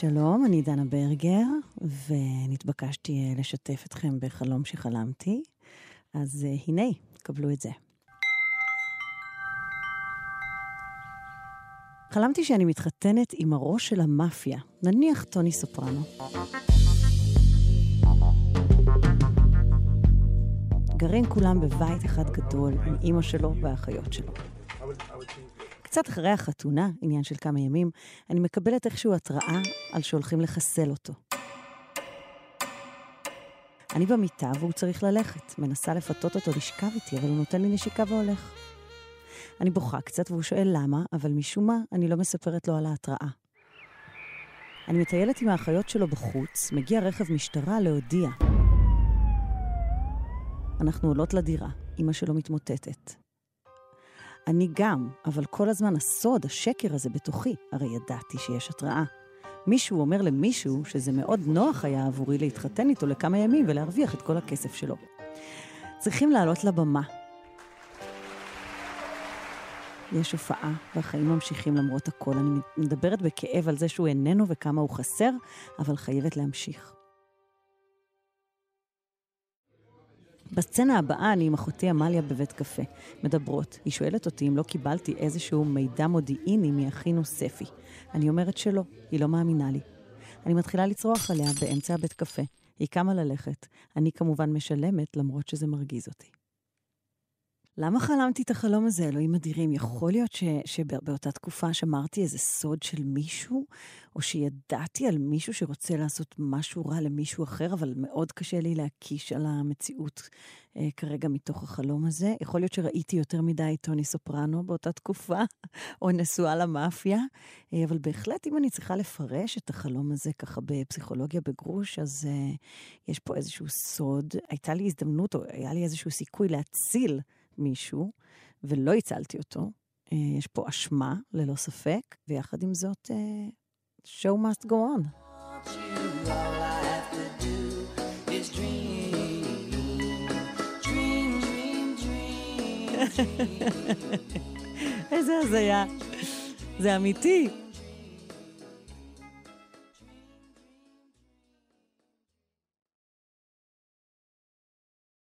שלום, אני דנה ברגר, ונתבקשתי לשתף אתכם בחלום שחלמתי, אז הנה, קבלו את זה. חלמתי שאני מתחתנת עם הראש של המאפיה, נניח טוני סופרנו. גרים כולם בבית אחד גדול עם אימא שלו והאחיות שלו. קצת אחרי החתונה, עניין של כמה ימים, אני מקבלת איכשהו התראה על שהולכים לחסל אותו. אני במיטה והוא צריך ללכת. מנסה לפתות אותו לשכב איתי, אבל הוא נותן לי נשיקה והולך. אני בוכה קצת והוא שואל למה, אבל משום מה אני לא מספרת לו על ההתראה. אני מטיילת עם האחיות שלו בחוץ, מגיע רכב משטרה להודיע. אנחנו עולות לדירה, אמא שלו מתמוטטת. אני גם, אבל כל הזמן הסוד, השקר הזה בתוכי, הרי ידעתי שיש התראה. מישהו אומר למישהו שזה מאוד נוח היה עבורי להתחתן איתו לכמה ימים ולהרוויח את כל הכסף שלו. צריכים לעלות לבמה. יש הופעה, והחיים ממשיכים למרות הכל. אני מדברת בכאב על זה שהוא איננו וכמה הוא חסר, אבל חייבת להמשיך. בסצנה הבאה אני עם אחותי עמליה בבית קפה. מדברות. היא שואלת אותי אם לא קיבלתי איזשהו מידע מודיעיני מאחינו ספי. אני אומרת שלא, היא לא מאמינה לי. אני מתחילה לצרוח עליה באמצע הבית קפה. היא קמה ללכת. אני כמובן משלמת, למרות שזה מרגיז אותי. למה חלמתי את החלום הזה, אלוהים אדירים? יכול להיות ש, שבאותה תקופה שמרתי איזה סוד של מישהו, או שידעתי על מישהו שרוצה לעשות משהו רע למישהו אחר, אבל מאוד קשה לי להקיש על המציאות אה, כרגע מתוך החלום הזה. יכול להיות שראיתי יותר מדי טוני סופרנו באותה תקופה, או נשואה למאפיה, אה, אבל בהחלט אם אני צריכה לפרש את החלום הזה ככה בפסיכולוגיה בגרוש, אז אה, יש פה איזשהו סוד. הייתה לי הזדמנות, או היה לי איזשהו סיכוי להציל. מישהו, ולא הצלתי אותו. אה, יש פה אשמה, ללא ספק, ויחד עם זאת, אה, show must go on. איזה הזיה. זה אמיתי.